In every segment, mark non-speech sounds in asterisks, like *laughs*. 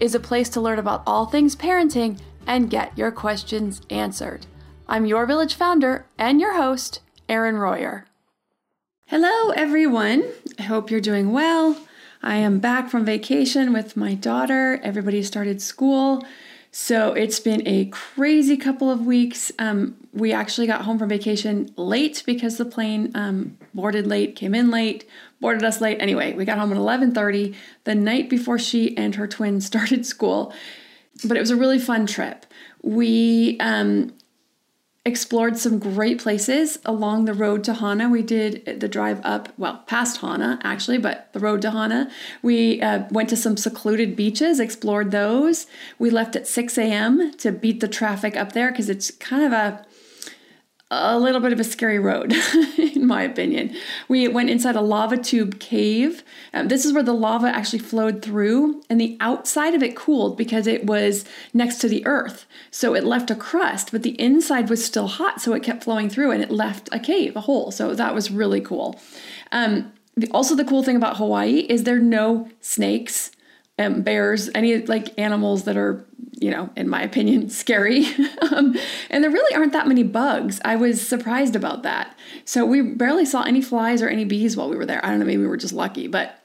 is a place to learn about all things parenting and get your questions answered. I'm your village founder and your host, Erin Royer. Hello, everyone. I hope you're doing well. I am back from vacation with my daughter. Everybody started school. So it's been a crazy couple of weeks. Um, we actually got home from vacation late because the plane um, boarded late, came in late, boarded us late. Anyway, we got home at 11:30 the night before she and her twin *laughs* started school. But it was a really fun trip. We um, explored some great places along the road to Hana. We did the drive up, well, past Hana actually, but the road to Hana. We uh, went to some secluded beaches, explored those. We left at 6 a.m. to beat the traffic up there because it's kind of a a little bit of a scary road, *laughs* in my opinion. We went inside a lava tube cave. Um, this is where the lava actually flowed through, and the outside of it cooled because it was next to the earth. So it left a crust, but the inside was still hot, so it kept flowing through and it left a cave, a hole. So that was really cool. Um, also, the cool thing about Hawaii is there are no snakes um, bears, any like animals that are, you know, in my opinion, *laughs* scary. um, and there really aren't that many bugs. I was surprised about that. So we barely saw any flies or any bees while we were there. I don't know, maybe we were just lucky, but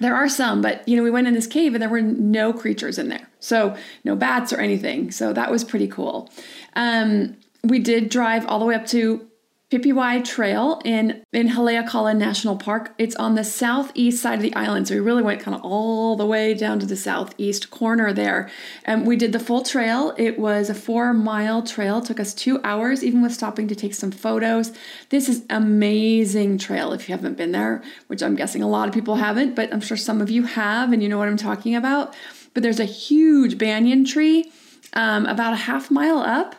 there are some, but you know, we went in this cave and there were no creatures in there. So no bats or anything. So that was pretty cool. Um, we did drive all the way up to Pipiwai Trail in, in Haleakala National Park. It's on the southeast side of the island. So we really went kind of all the way down to the southeast corner there. And we did the full trail. It was a four mile trail. It took us two hours, even with stopping to take some photos. This is amazing trail if you haven't been there, which I'm guessing a lot of people haven't, but I'm sure some of you have and you know what I'm talking about. But there's a huge banyan tree um, about a half mile up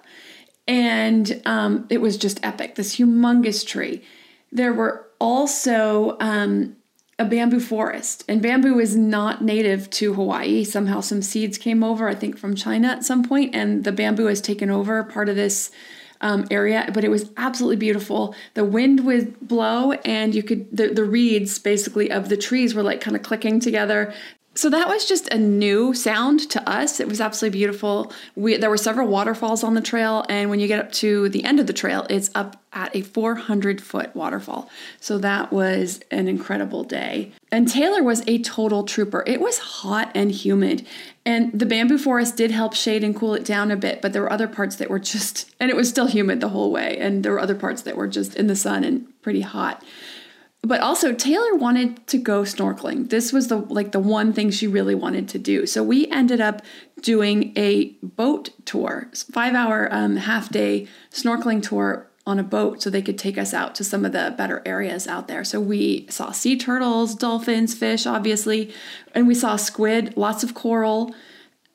and um, it was just epic. This humongous tree. There were also um, a bamboo forest, and bamboo is not native to Hawaii. Somehow, some seeds came over, I think, from China at some point, and the bamboo has taken over part of this um, area, but it was absolutely beautiful. The wind would blow, and you could the, the reeds basically of the trees were like kind of clicking together. So that was just a new sound to us. It was absolutely beautiful. We, there were several waterfalls on the trail, and when you get up to the end of the trail, it's up at a 400 foot waterfall. So that was an incredible day. And Taylor was a total trooper. It was hot and humid, and the bamboo forest did help shade and cool it down a bit, but there were other parts that were just, and it was still humid the whole way, and there were other parts that were just in the sun and pretty hot but also Taylor wanted to go snorkeling. This was the like the one thing she really wanted to do. So we ended up doing a boat tour, five hour um, half day snorkeling tour on a boat, so they could take us out to some of the better areas out there. So we saw sea turtles, dolphins, fish, obviously, and we saw squid, lots of coral.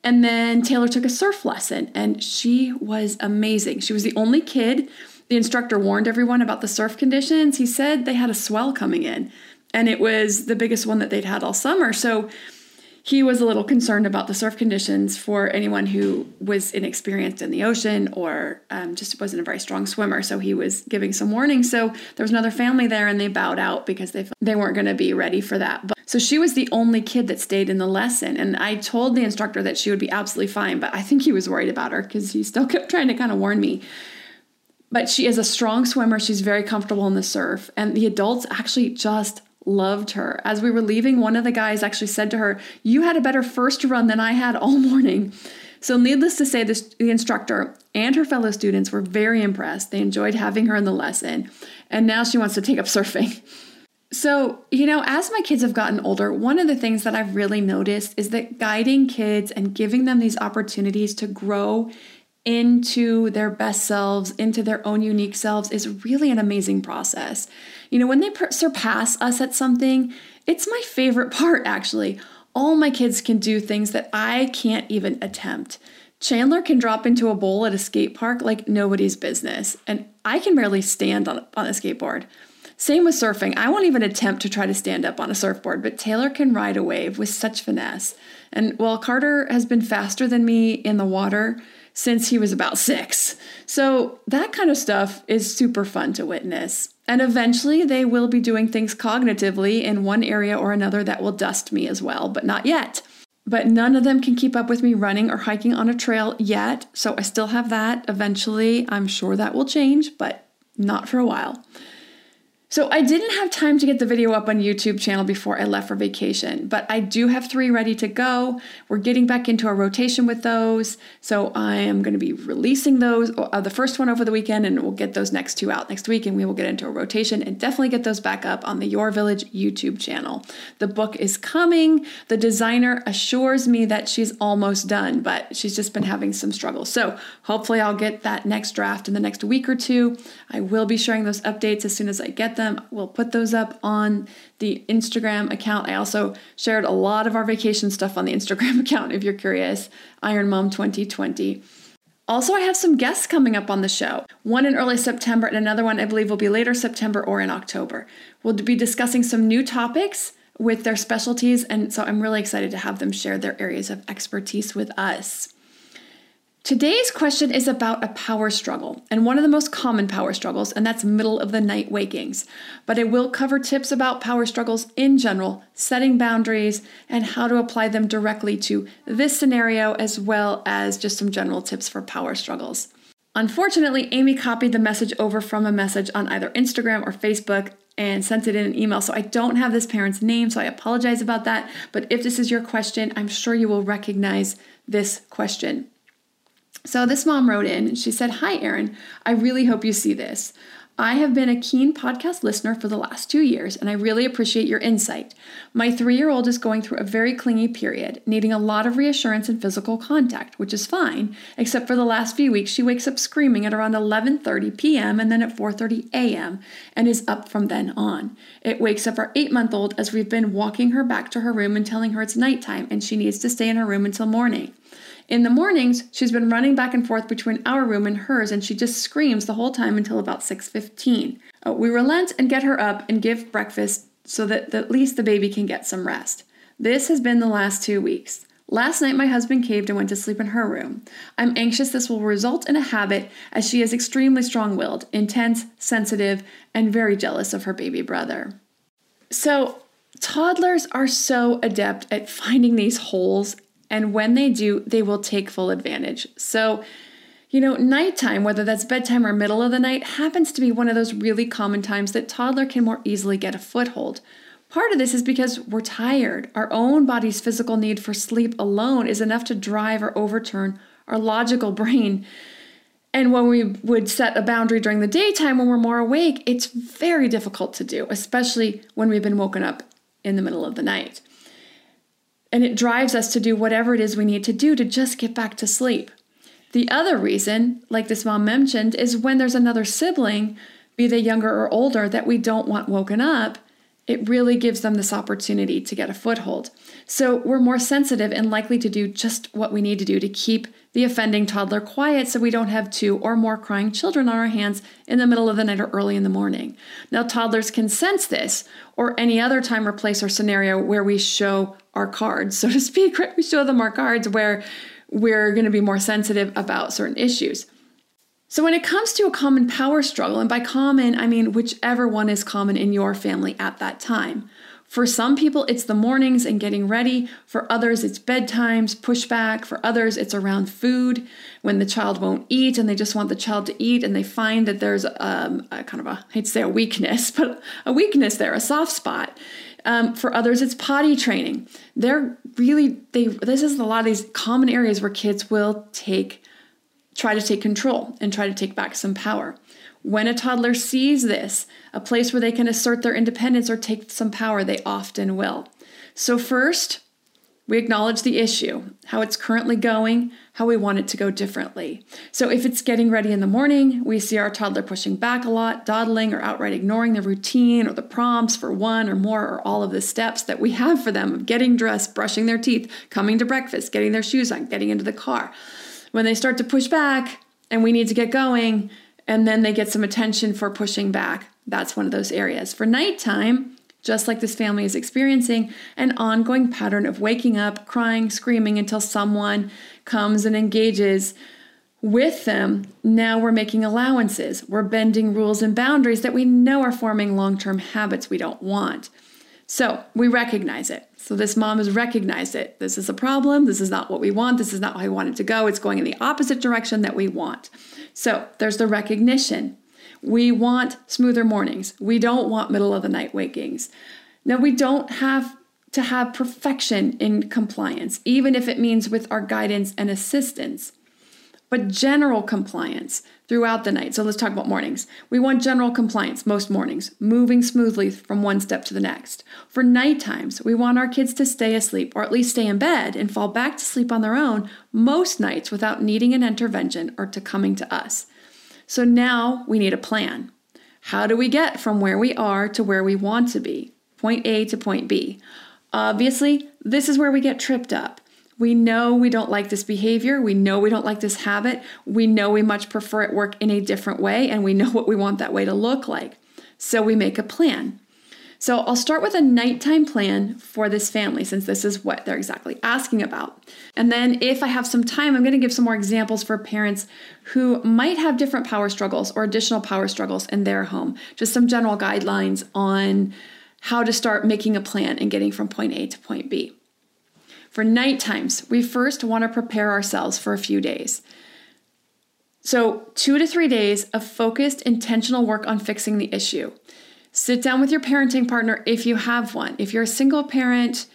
And then Taylor took a surf lesson, and she was amazing. She was the only kid the instructor warned everyone about the surf conditions. He said they had a swell coming in, and it was the biggest one that they'd had all summer. So he was a little concerned about the surf conditions for anyone who was inexperienced in the ocean or um, just wasn't a very strong swimmer. So he was giving some warnings. So there was another family there, and they bowed out because they they weren't going to be ready for that. But, so she was the only kid that stayed in the lesson, and I told the instructor that she would be absolutely fine. But I think he was worried about her because he still kept trying to kind of warn me but she is a strong swimmer. She's very comfortable in the surf. And the adults actually just loved her. As we were leaving, one of the guys actually said to her, You had a better first run than I had all *laughs* morning. So, needless to say, this, the instructor and her fellow students were very impressed. They enjoyed having her in the lesson. And now she wants to take up surfing. *laughs* So, you know, as my kids have gotten older, one of the things that I've really noticed is that guiding kids and giving them these opportunities to grow into their best selves, into their own unique selves, is really an amazing process. You know, when they per- surpass us at something, it's my favorite *laughs* part actually. All my kids can do things that I can't even attempt. Chandler can drop into a bowl at a skate park like nobody's business, and I can barely stand on, on a skateboard. Same with surfing. I won't even attempt to try to stand up on a surfboard, but Taylor can ride a wave with such finesse. And while Carter has been faster than me in the water, since he was about six. So that kind of stuff is super fun to witness. And eventually they will be doing things cognitively in one area or another that will dust me as well, but not yet. But none of them can keep up with me running or hiking on a trail yet, so I still have that. Eventually, I'm sure that will change, but not for a while. So I didn't have time to get the video up on YouTube channel before I left for vacation, but I do have three ready to go. We're getting back into a rotation with those. So I am going to be releasing those, uh, the first one over the weekend, and we'll get those next two out next week, and we will get into a rotation and definitely get those back up on the Your Village YouTube channel. The book is coming. The designer assures me that she's almost done, but she's just been having some struggles. So hopefully I'll get that next draft in the next week or two. I will be sharing those updates as soon as I get them them. We'll put those up on the Instagram account. I also shared a lot of our vacation stuff on the Instagram *laughs* account if you're curious. Iron Mom 2020. Also, I have some guests coming up on the show. One in early September, and another one I believe will be later September or in October. We'll be discussing some new topics with their specialties, and so I'm really excited to have them share their areas of expertise with us. Today's question is about a power struggle, and one of the most common power struggles, and that's middle of the night wakings. But I will cover tips about power struggles in general, setting boundaries, and how to apply them directly to this scenario, as well as just some general tips for power struggles. Unfortunately, Amy copied the message over from a message on either Instagram or Facebook and sent it in an email. So I don't have this parent's name, so I apologize about that. But if this is your question, I'm sure you will recognize this question. So this mom wrote in and she said, Hi, Erin. I really hope you see this. I have been a keen podcast listener for the last two years, and I really appreciate your insight. My three year old is going through a very clingy period, needing a lot of reassurance and physical contact, which is fine, except for the last few weeks she wakes up screaming at around 11:30 p.m. and then at 4:30 a.m. and is up from then on. It wakes up our eight month old as we've been walking her back to her room and telling her it's nighttime and she needs to stay in her room until morning. In the mornings, she's been running back and forth between our room and hers, and she just screams the whole time until about 6:15. Uh, we relent and get her up and give breakfast so that at least the baby can get some rest. This has been the last two weeks. Last night, my husband caved and went to sleep in her room. I'm anxious this will result in a habit as she is extremely strong willed, intense, sensitive, and very jealous of her baby brother. So, Toddlers are so adept at finding these holes, and when they do, they will take full advantage. So, you know, nighttime, whether that's bedtime or middle of the night, happens to be one of those really common times that toddler can more easily get a foothold. Part of this is because we're tired. Our own body's physical need for sleep alone is enough to drive or overturn our logical *laughs* brain. And when we would set a boundary during the daytime when we're more awake, it's very difficult to do, especially when we've been woken up in the middle of the night. And it drives us to do whatever it is we need to do to just get back to sleep. The other reason, like this mom mentioned, is when there's another sibling, be they younger or older, that we don't want woken up, it really gives them this opportunity to get a foothold. So we're more sensitive and likely to do just what we need to do to keep the offending toddler quiet so we don't have two or more crying children on our hands in the middle of the night or early in the morning. Now, toddlers can sense this or any other time or place or scenario where we show our cards, so *laughs* to speak, right? We show them our cards where we're going to be more sensitive about certain issues. So, when it comes to a common power struggle, and by common, I mean whichever one is common in your family at that time. For some people, it's the mornings and getting ready. For others, it's bedtimes, pushback. For others, it's around food when the child won't eat and they just want the child to eat and they find that there's um, a kind of a, I hate to say a weakness, *laughs* but a weakness there, a soft spot. Um, for others, it's potty training. They're really, they, this is a lot of these common areas where kids will take try to take control and try to take back some power. When a toddler sees this, a place where they can assert their independence or take some power, they often will. So, first, we acknowledge the issue, how it's currently going, how we want it to go differently. So, if it's getting ready in the morning, we see our toddler pushing back a lot, dawdling, or outright ignoring the routine or the prompts for one or more or all of the steps that we have for them of getting dressed, brushing their teeth, coming to breakfast, getting their shoes on, getting into the car when they start to push back and we need to get going, and then they get some attention for pushing back, that's one of those areas. For nighttime, just like this family is experiencing, an ongoing pattern of waking up, crying, screaming until someone comes and engages with them. Now we're making allowances. We're bending rules and boundaries that we know are forming long term habits we don't want. So we recognize it. So this mom has recognized it. This is a problem. This is not what we want. This is not how we want it to go. It's going in the opposite direction that we want. So there's the recognition. We want smoother mornings. We don't want middle of the night wakings. Now, we don't have to have perfection in compliance, even if it means with our guidance and assistance but general compliance throughout the night. So let's talk about mornings. We want general compliance most mornings, moving smoothly from one step to the next. For night times, we want our kids to stay asleep or at least stay in bed and fall back to sleep on their own most nights without needing an intervention or to coming to us. So now we need a plan. How do we get from where we are to where we want to be? Point A to point B. Obviously, this is where we get tripped up. We know we don't like this behavior. We know we don't like this habit. We know we much prefer it work in a different way, and we know *laughs* what we want that way to look like. So we make a plan. So I'll start with a nighttime plan for this family since this is what they're exactly asking about. And then, if I have some time, I'm going to give some more examples for parents who might have different power struggles or additional power struggles in their home. Just some general guidelines on how to start making a plan and getting from point A to point B. For night times, we first want to prepare ourselves for a few days. So, two to three days of focused, intentional work on fixing the issue. Sit down with your parenting partner if you have one. If you're a single parent,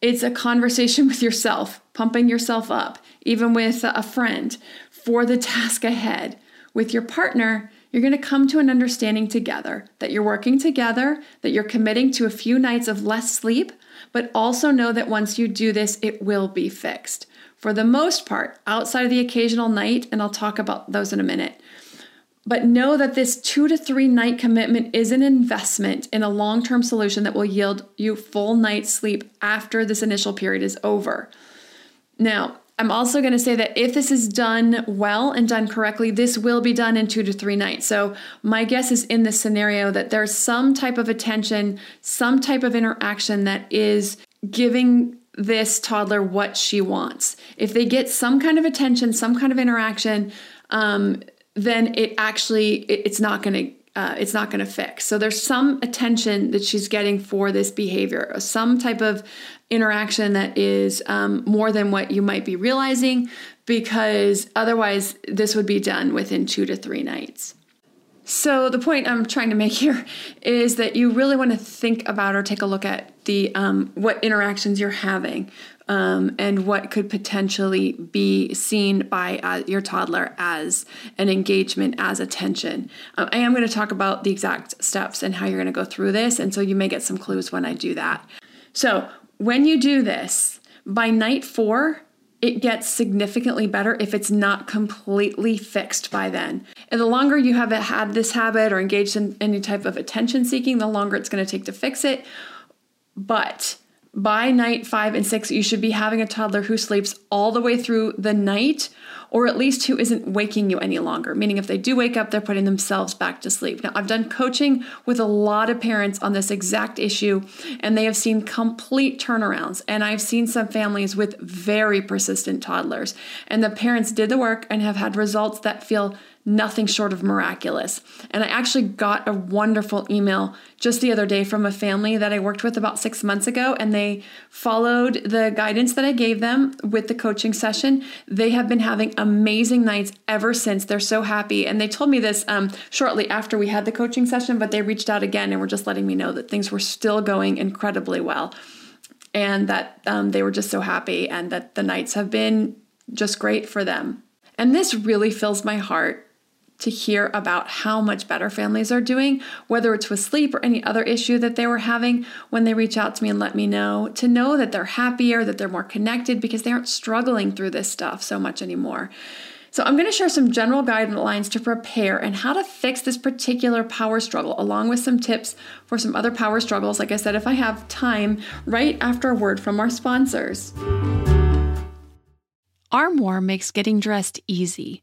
it's a conversation *laughs* with yourself, pumping yourself up, even with a friend for the task ahead. With your partner, you're going to come to an understanding together that you're working together, that you're committing to a few nights of less sleep, but also know that once you do this, it will be fixed. For the most part, outside of the occasional night, and I'll talk about those in a minute. But know that this two to three night commitment is an investment in a long term solution that will yield you full night's sleep after this initial period is over. Now, I'm also going to say that if this is done well and done correctly, this will be done in two to three nights. So, my guess is in this scenario that there's some type of attention, some type of interaction that is giving this toddler what she wants. If they get some kind of attention, some kind of interaction, um, then it actually it, it's not going to uh, it's not going to fix. So there's some attention that she's getting for this behavior, some type of interaction that is um, more than what you might be realizing, because otherwise this would be done within two to three nights. So the point I'm trying to make here *laughs* is that you really want to think about or take a look at the um, what interactions you're having um, and what could potentially be seen by uh, your toddler as an engagement, as attention. Um, I am going to talk about the exact steps and how you're going to go through this, and so you may get some clues when I do that. So when you do this, by night four, it gets significantly better if it's not completely fixed by then. And the longer you have had this habit or engaged in any type of attention seeking, the longer it's going to take to fix it. But by night five and six, you should be having a toddler who sleeps all the way through the night or at least who isn't waking you any longer. Meaning, if they do wake up, they're putting themselves back to sleep. Now, I've done coaching with a lot of parents on this exact issue, and they have seen complete turnarounds. And I've seen some families with very persistent toddlers, and the parents did the work and have had results that feel nothing short of miraculous. And I actually got a wonderful email just the other day from a family that I worked with about six months ago, and they followed the guidance that I gave them with the coaching session. They have been having amazing nights ever since. They're so happy. And they told me this um, shortly after we had the coaching session, but they reached out again and were just letting me know that things were still going incredibly well. And that um, they were just so happy, and that the nights have been just great for them. And this really fills my heart to hear about how much better families are doing, whether it's with sleep or any other issue that they were having when they reach out to me and let me know, to know that they're happier, that they're more connected because they aren't struggling through this stuff so much anymore. So, I'm going to share some general guidelines to prepare and how to fix this particular power struggle, along with some tips for some other power struggles, like I said, if I have time, right after a word from our sponsors. Armoire makes getting dressed easy.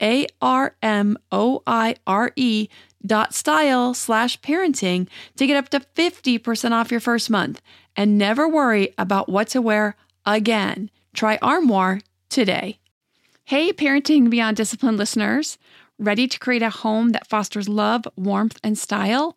a R M O I R E dot style slash parenting to get up to 50% off your first month and never worry about what to wear again. Try Armoire today. Hey, Parenting Beyond Discipline listeners. Ready to create a home that fosters love, warmth, and style?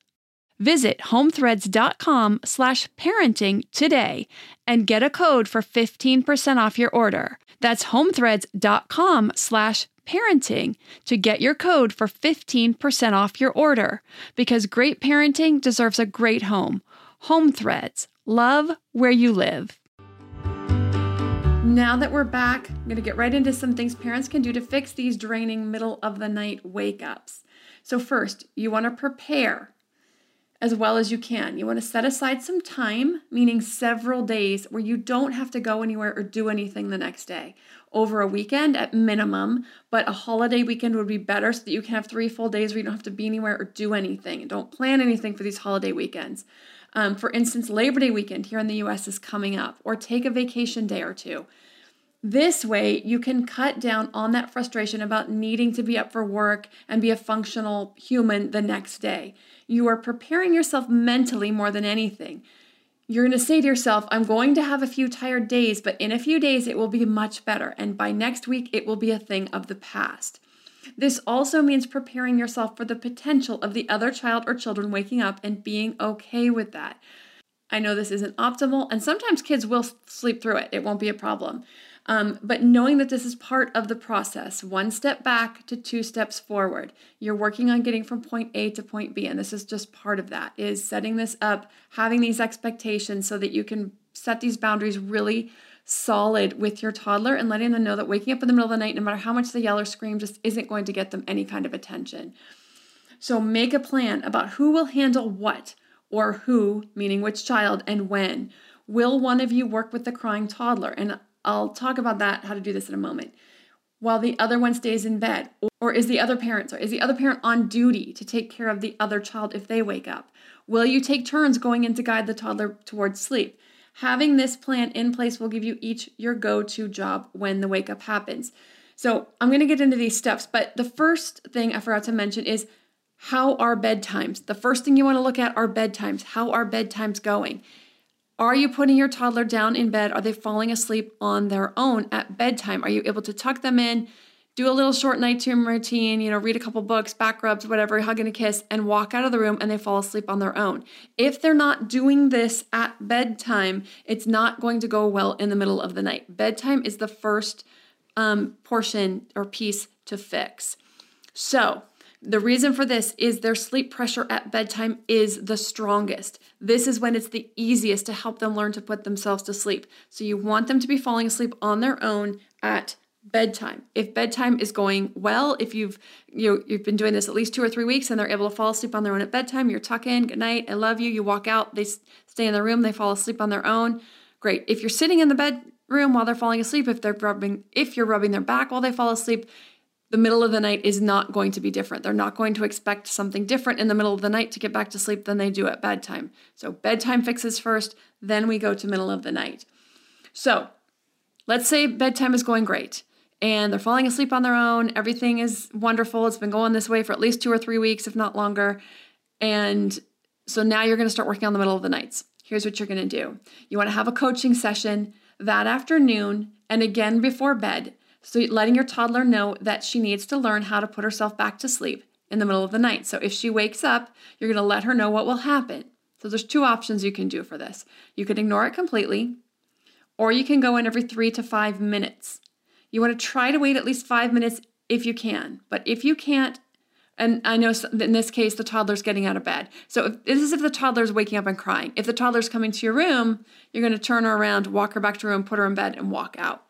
Visit homethreads.com slash parenting today and get a code for 15% off your order. That's homethreads.com slash parenting to get your code for 15% off your order because great parenting deserves a great home. Home Threads, love where you live. Now that we're back, I'm going to get right into some things parents can do to fix these draining middle of the night wake ups. So, first, you want to prepare as well as you can. You want to set aside some time, meaning several days, where you don't have to go anywhere or do anything the next day. Over a weekend at minimum, but a holiday weekend would be better so that you can have three full days where you don't have to be anywhere or do anything. Don't plan anything for these holiday weekends. Um, for instance, Labor Day weekend here in the US is coming up, or take a vacation day or two. This way, you can cut down on that frustration about needing to be up for work and be a functional human the next day. You are preparing yourself mentally more than anything. You're going to say to yourself, I'm going to have a few tired days, but in a few days it will be much better. And by next week, it will be a thing of the past. This also means preparing yourself for the potential of the other child or children waking up and being okay with that. I know this isn't optimal, and sometimes kids will sleep through it, it won't be a problem. Um, but knowing that this is part of the process, one step back to two steps forward. You're working on getting from point A to point B, and this is just part of that, is setting this up, having these expectations so that you can set these boundaries really solid with your toddler and letting them know that waking up in the middle of the night, no matter how much they yell or scream, just isn't going to get them any kind of attention. So make a plan about who will handle what, or who, meaning which child, and when. Will one of you work with the crying toddler? And I'll talk about that, how to do this in a moment. While the other one stays in bed, or is the other parent, or is the other parent on duty to take care of the other child if they wake up? Will you take turns going in to guide the toddler towards sleep? Having this plan in place will give you each your go to job when the wake up happens. So, I'm going to get into these steps, but the first thing I forgot to mention is how are bedtimes? The first thing you want to look at are bedtimes. How are bedtimes going? Are you putting your toddler down in bed? Are they falling asleep on their own at bedtime? Are you able to tuck them in, do a little short nighttime routine, you know, read a couple books, back rubs, whatever, hug and a kiss, and walk out of the room and they fall asleep on their own? If they're not doing this at bedtime, it's not going to go well in the middle of the night. Bedtime is the first um, portion or piece to fix. So, the reason for this is their sleep pressure at bedtime is the strongest. This is when it's the easiest to help them learn to put themselves to sleep. So you want them to be falling asleep on their own at bedtime. If bedtime is going well, if you've you know, you've been doing this at least 2 or 3 weeks and they're able to fall asleep on their own at bedtime, you're tuck in, good night, I love you, you walk out, they stay in the room, they fall asleep on their own. Great. If you're sitting in the bedroom while they're falling asleep, if they're rubbing if you're rubbing their back while they fall asleep, the middle of the night is not going to be different. They're not going to expect something different in the middle of the night to get back to sleep than they do at bedtime. So, bedtime fixes first, then we go to middle of the night. So, let's say bedtime is going great and they're falling asleep on their own. Everything is wonderful. It's been going this way for at least two or three weeks, if not longer. And so now you're going to start working on the middle of the nights. Here's what you're going to do you want to have a coaching session that afternoon and again before bed so, letting your toddler know that she needs to learn how to put herself back to sleep in the middle of the night. So, if she wakes up, you're going to let her know what will happen. So, there's two options you can do for this. You can ignore it completely, or you can go in every three to five minutes. You want to try to wait at least five minutes if you can. But if you can't, and I know in this case the toddler's getting out of bed. So if, this is if the toddler's waking up and crying. If the toddler's coming to your room, you're going to turn her around, walk her back to her room, put her in bed, and walk out.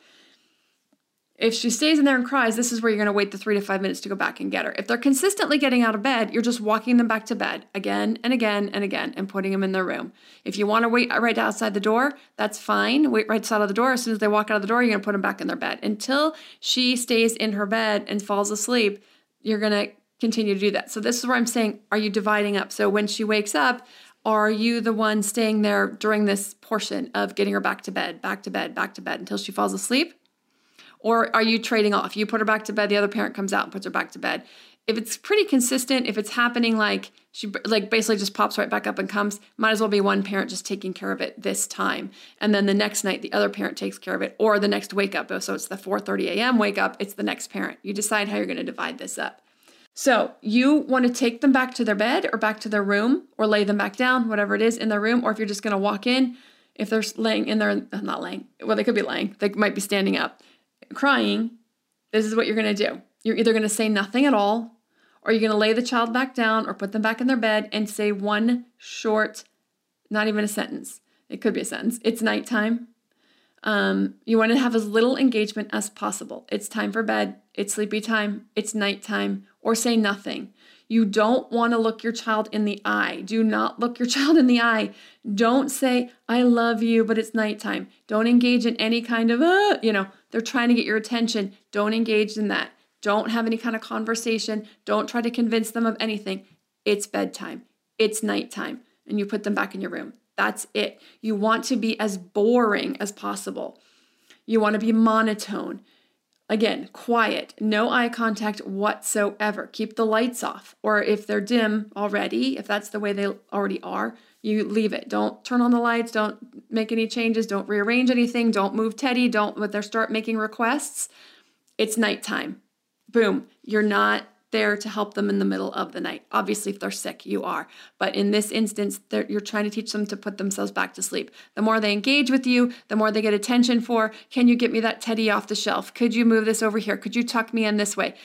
If she stays in there and cries, this is where you're going to wait the three to five minutes to go back and get her. If they're consistently getting out of bed, you're just walking them back to bed again and again and again and putting them in their room. If you want to wait right outside the door, that's fine. Wait right outside of the door. As soon as they walk out of the door, you're going to put them back in their bed. Until she stays in her bed and falls asleep, you're going to continue to do that. So, this is where I'm saying, are you dividing up? So, when she wakes up, are you the one staying there during this portion of getting her back to bed, back to bed, back to bed until she falls asleep? Or are you trading off? You put her back to bed, the other parent comes out and puts her back to bed. If it's pretty consistent, if it's happening like she like basically just pops right back up and comes, might as well be one parent just taking care of it this time. And then the next night the other parent takes care of it or the next wake up. So it's the 4:30 a.m. wake up, it's the next parent. You decide how you're going to divide this up. So you want to take them back to their bed or back to their room or lay them back down, whatever it is in their room, or if you're just going to walk in, if they're laying in there, not laying, well, they could be laying, they might be standing up crying, this is what you're going to do. You're either going to say nothing at all, or you're going to lay the child back down or put them back in their bed and say one short not even a sentence. It could be a sentence. It's nighttime. Um, you want to have as little engagement as possible. It's time for bed. It's sleepy time. It's nighttime. Or say nothing. You don't want to look your child in the eye. Do not look your *laughs* child in the eye. Don't say, I love you, but it's nighttime. Don't engage in any kind of, uh, you know, they're trying to get your attention. Don't engage in that. Don't have any kind of conversation. Don't try to convince them of anything. It's bedtime. It's nighttime. And you put them back in your room. That's it. You want to be as boring as possible. You want to be monotone. Again, quiet, no eye contact whatsoever. Keep the lights off. Or if they're dim already, if that's the way they already are, you leave it. Don't turn on the lights. Don't make any changes. Don't rearrange anything. Don't move Teddy. Don't let them start making requests. It's nighttime. Boom. You're not there to help them in the middle of the night. Obviously, if they're sick, you are. But in this instance, you're trying to teach them to put themselves back to sleep. The more they engage with you, the more they get attention for can you get me that teddy off the shelf? Could you move this over here? Could you tuck me in this way?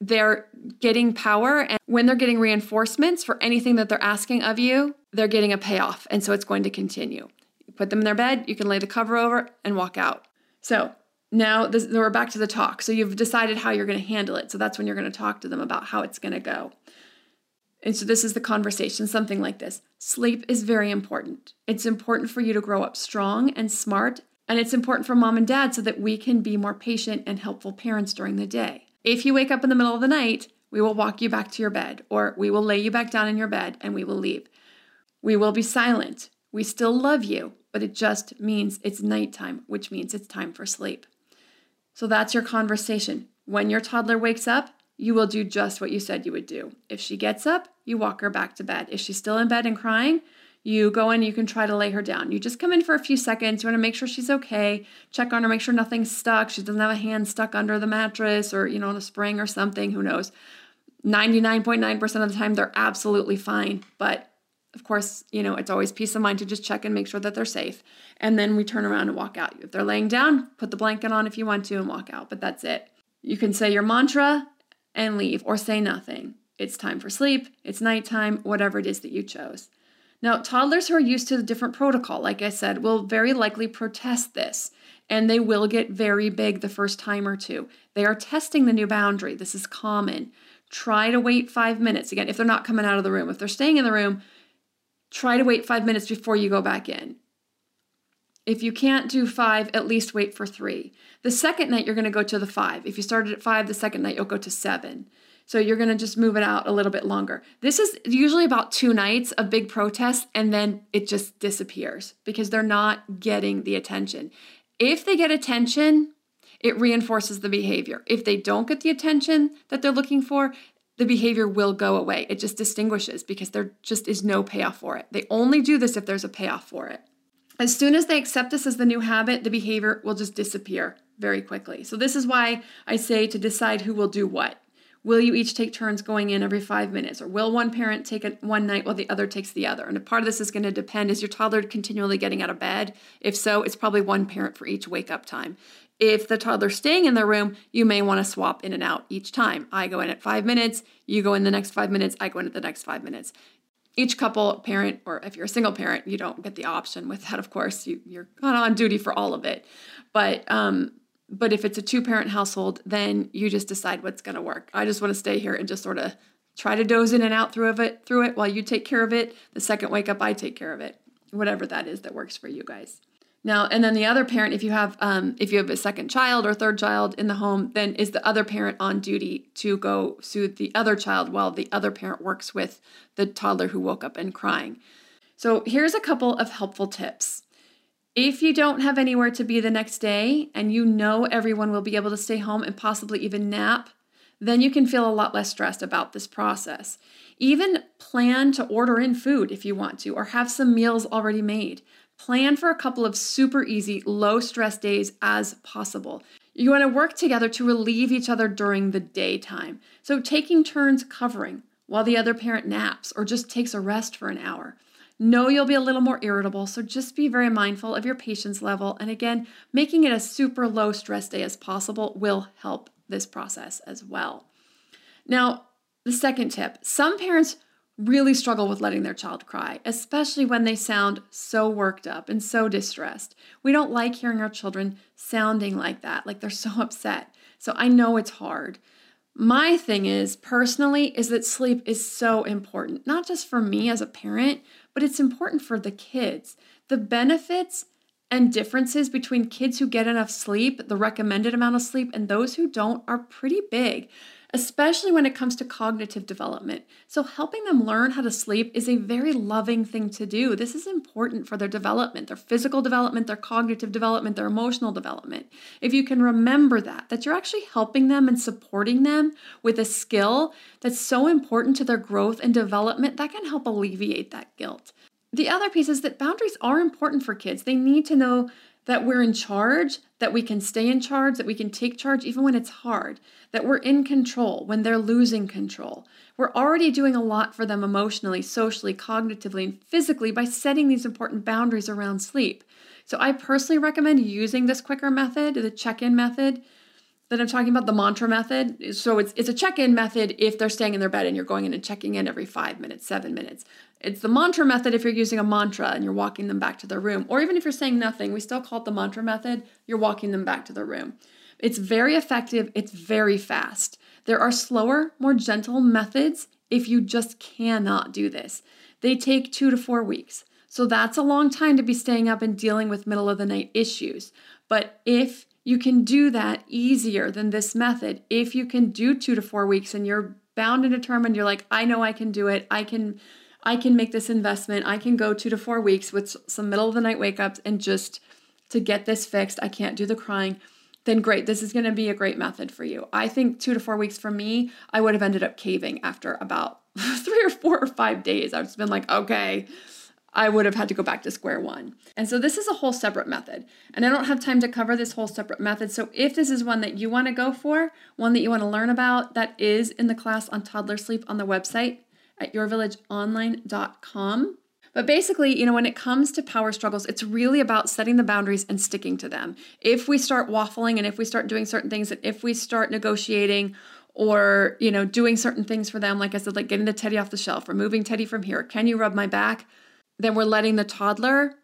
They're getting power. And when they're getting reinforcements for anything that they're asking of you, they're getting a payoff. And so it's going to continue. You put them in their bed, you can lay the cover over and walk out. So now this, we're back to the talk. So you've decided how you're going to handle it. So that's when you're going to talk to them about how it's going to go. And so this is the conversation, something like this. Sleep is very important. It's important for you to grow up strong and smart, and it's important for mom and dad so that we can be more patient and helpful parents during the day. If you wake up in the middle of the night, we will walk you back to your bed, or we will lay you back down in your bed and we will leave. We will be silent. We still love you, but it just means it's nighttime, which means it's time for sleep. So that's your conversation. When your toddler wakes up, you will do just what you said you would do. If she gets up, you walk her back to bed. If she's still in bed and crying, you go in, you can try to lay her down. You just come in for a few seconds. You want to make sure she's okay, check on her, make sure nothing's stuck. She doesn't have a hand stuck under the mattress or, you know, on a spring or something. Who knows? 99.9% of the time, they're absolutely fine. But of course, you know, it's always peace of mind to just check and make sure that they're safe. And then we turn around and walk out. If they're laying down, put the blanket on if you want to and walk out, but that's it. You can say your mantra and leave or say nothing. It's time for sleep, it's nighttime, whatever it is that you chose. Now, toddlers who are used to the different protocol, like I said, will very likely protest this and they will get very big the first time or two. They are testing the new boundary. This is common. Try to wait five minutes. Again, if they're not coming out of the room, if they're staying in the room, try to wait five minutes before you go back in. If you can't do five, at least wait for three. The second night, you're going to go to the five. If you started at five, the second night, you'll go to seven. So you're going to just move it out a little bit longer. This is usually about two nights of big protest, and then it just disappears because they're not getting the attention. If they get attention, it reinforces the behavior. If they don't get the attention that they're looking for, the behavior will go away. It just distinguishes because there just is no payoff for it. They only do this if there's a payoff for it. As soon as they accept this as the new habit, the behavior will just disappear very quickly. So, this is why I say to decide who will do what. Will you each take turns going in every five minutes? Or will one parent take it one night while the other takes the other? And a part of this is going to depend is your toddler continually getting out of bed? If so, it's probably one parent for each wake up time. If the toddler's staying in the room, you may want to swap in and out each time. I go in at five minutes, you go in the next five minutes, I go in at the next five minutes. Each couple, parent, or if you're a single parent, you don't get the option with that, of course. You, you're kind of on duty for all of it. But um, but if it's a two parent household, then you just decide what's going to work. I just want to stay here and just sort of try to doze in and out through of it through it while you take care of it. The second wake up, I take care of it. Whatever that is that works for you guys. Now, and then the other parent, if you have um, if you have a second child or third child in the home, then is the other parent on duty to go soothe the other child while the other parent works with the toddler who woke up and crying. So here's a couple of helpful tips. If you don't have anywhere to be the next day and you know everyone will be able to stay home and possibly even nap, then you can feel a lot less stressed about this process. Even plan to order in food if you want to, or have some meals already made. Plan for a couple of super easy, low stress days as possible. You want to work together to relieve each other during the daytime. So, taking turns covering while the other parent naps or just takes a rest for an hour. Know you'll be a little more irritable, so just be very mindful of your patience level. And again, making it a super low stress day as possible will help this process as well. Now, the second tip some parents really struggle with letting their child cry, especially when they sound so worked up and so distressed. We don't like hearing our children sounding like that, like they're so *laughs* upset. So I know it's hard. My thing is, personally, is that sleep is so important, not just for me as a parent, but it's important for the kids. The benefits and differences between kids who get enough sleep, the recommended amount of sleep, and those who don't are pretty big especially when it comes to cognitive development. So, helping them learn how to sleep is a very loving thing to do. This is important for their development, their physical development, their cognitive development, their emotional development. If you can remember that, that you're actually helping them and supporting them with a skill that's so important to their growth and development, that can help alleviate that guilt. The other piece is that boundaries are important for kids. They need to know that we're in charge, that we can stay in charge, that we can take charge even when it's hard, that we're in control when they're losing control. We're already doing a lot for them emotionally, socially, cognitively, and physically by setting these important boundaries around sleep. So I personally recommend using this quicker method, the check in method that I'm talking about, the mantra method. So it's, it's a check in method if they're staying in their bed and you're going in and checking in every five minutes, seven minutes. It's the mantra method if you're using a mantra and you're walking them back to their room. Or even if you're saying nothing, we still call it the mantra method, you're walking them back to their room. It's very effective, it's very fast. There are slower, more gentle methods if you just cannot do this. They take two to four weeks. So that's a long time to be staying up and dealing with middle of the night issues. But if you can do that easier than this method, if you can do two to four weeks and you're bound and determined, you're like, I know I can do it, I can I can make this investment. I can go two to four weeks with some middle of the night wake ups and just to get this fixed. I can't do the crying. Then great, this is going to be a great method for you. I think two to four weeks for me, I would have ended up caving after about *laughs* three or four or five days. I've just been like, okay, I would have had to go back to square one. And so this is a whole separate method. And I don't have time to cover this whole separate method. So if this is one that you want to go for, one that you want to learn about, that is in the class on toddler sleep on the website at yourvillageonline.com. But basically, you know, when it comes to power struggles, it's really about setting the boundaries and sticking to them. If we start waffling and if we start doing certain things and if we start negotiating or, you know, doing certain things for them, like I said, like getting the teddy off the shelf or moving teddy from here, can you rub my back? Then we're letting the toddler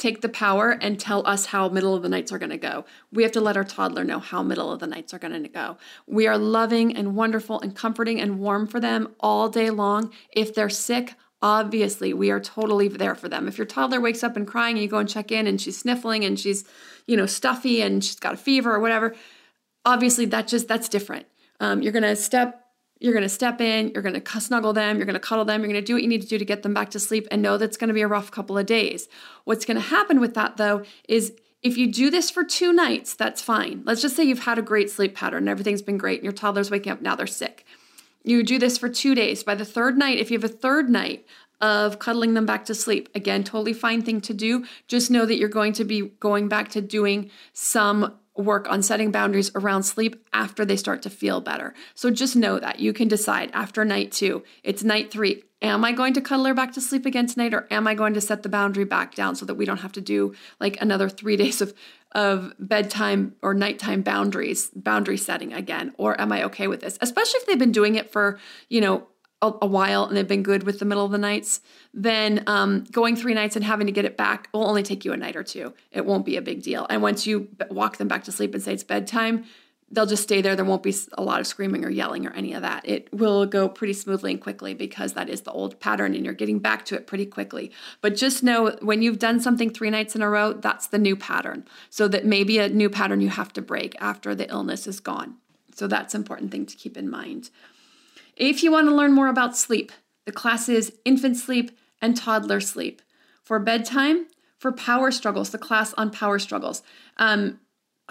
take the power and tell us how middle of the nights are going to go. We have to let our toddler know how middle of the nights are going to go. We are loving and wonderful and comforting and warm for them all day long. If they're sick, obviously we are totally there for them. If your toddler wakes up and crying and you go and check in and she's sniffling and she's, you know, stuffy and she's got a fever or whatever, obviously that just that's different. Um, you're going to step you're going to step in, you're going to snuggle them, you're going to cuddle them, you're going to do what you need to do to get them back to sleep and know that's going to be a rough couple of days. What's going to happen with that though is if you do this for two nights, that's fine. Let's just say you've had a great sleep pattern and everything's been great and your toddler's waking up, now they're sick. You do this for two days. By the third night, if you have a third night of cuddling them back to sleep, again, totally fine thing to do. Just know that you're going to be going back to doing some work on setting boundaries around sleep after they start to feel better. So just know that you can decide after night two, it's night three. Am I going to cuddle her back to sleep again tonight, or am I going to set the boundary back down so that we don't have to do like another three *laughs* days of of bedtime or nighttime boundaries, boundary setting again? Or am I okay with this? Especially if they've been doing it for, you know, a, a, while and they've been good with the middle of the nights, then um, going three nights and having to get it back will only take you a night or two. It won't be a big deal. And once you walk them back to sleep and say it's bedtime, they'll just stay there. There won't be a lot of screaming or yelling or any of that. It will go pretty smoothly and quickly because that is the old pattern and you're getting back to it pretty quickly. But just know when you've done something three nights in a row, that's the new pattern. So that maybe a new pattern you have to break after the illness is gone. So that's important thing to keep in mind. If you want to learn more about sleep, the classes infant sleep and toddler sleep. For bedtime, for power struggles, the class on power struggles. Um,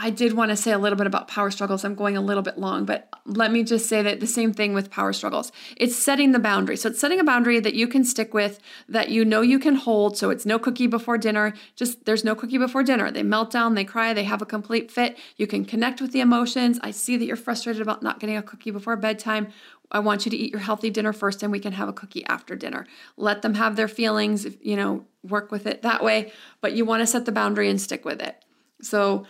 I did want to say a little bit about power struggles. I'm going a little bit long, but let me just say that the same thing with power struggles. It's setting the boundary. So it's setting a boundary that you can stick with, that you know you can hold. So it's no cookie before dinner. Just there's no cookie before dinner. They melt down, they cry, they have a complete fit. You can connect with the emotions. I see that you're frustrated about not getting a cookie before bedtime. I want you to eat your healthy dinner first and we can have a cookie after dinner. Let them have their feelings, you know, work with it that way, but you want to set the boundary and stick with it. So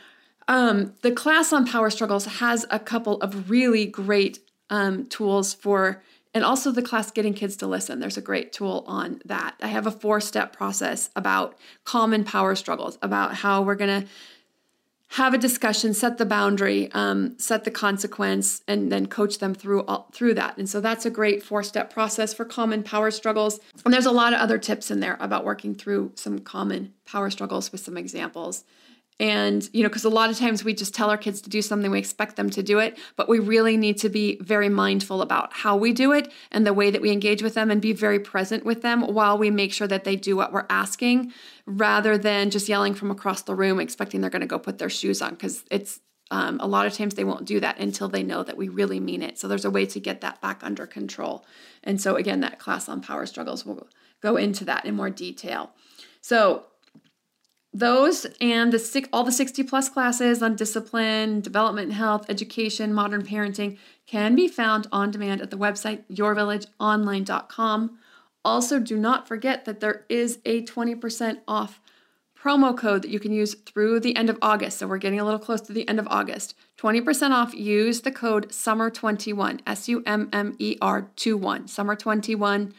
um, the class on power struggles has a couple of really great um, tools for and also the class Getting Kids to Listen. There's a great tool on that. I have a four step process about common power struggles, about how we're going to have a discussion, set the boundary, um, set the consequence, and then coach them through all, through that. And so that's a great four step process for common power struggles. And there's a lot of other tips in there about working through some common power struggles with some examples. And, you know, because a lot of times we just tell our kids to do something, we expect them to do it, but we really need to be very mindful about how we do it and the way that we engage with them and be very present with them while we make sure that they do what we're asking rather than just yelling from across the room, expecting they're going to go put their shoes on. Because it's um, a lot of times they won't do that until they know that we really mean it. So there's a way to get that back under control. And so, again, that class on power struggles will go into that in more detail. So, those and the six, all the 60 plus classes on discipline, development, health, education, modern parenting can be found on demand at the website yourvillageonline.com. Also, do not forget that there is a 20% off promo code that you can use through the end of August. So we're getting a little close to the end of August. 20% off. Use the code SUMMER21, S U M M E R 21, SUMMER21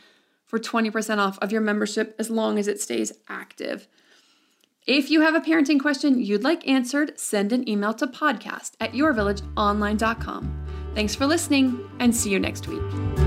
for 20% off of your membership as long as it stays active. If you have a parenting question you'd like answered, send an email to podcast at yourvillageonline.com. Thanks for listening and see you next week.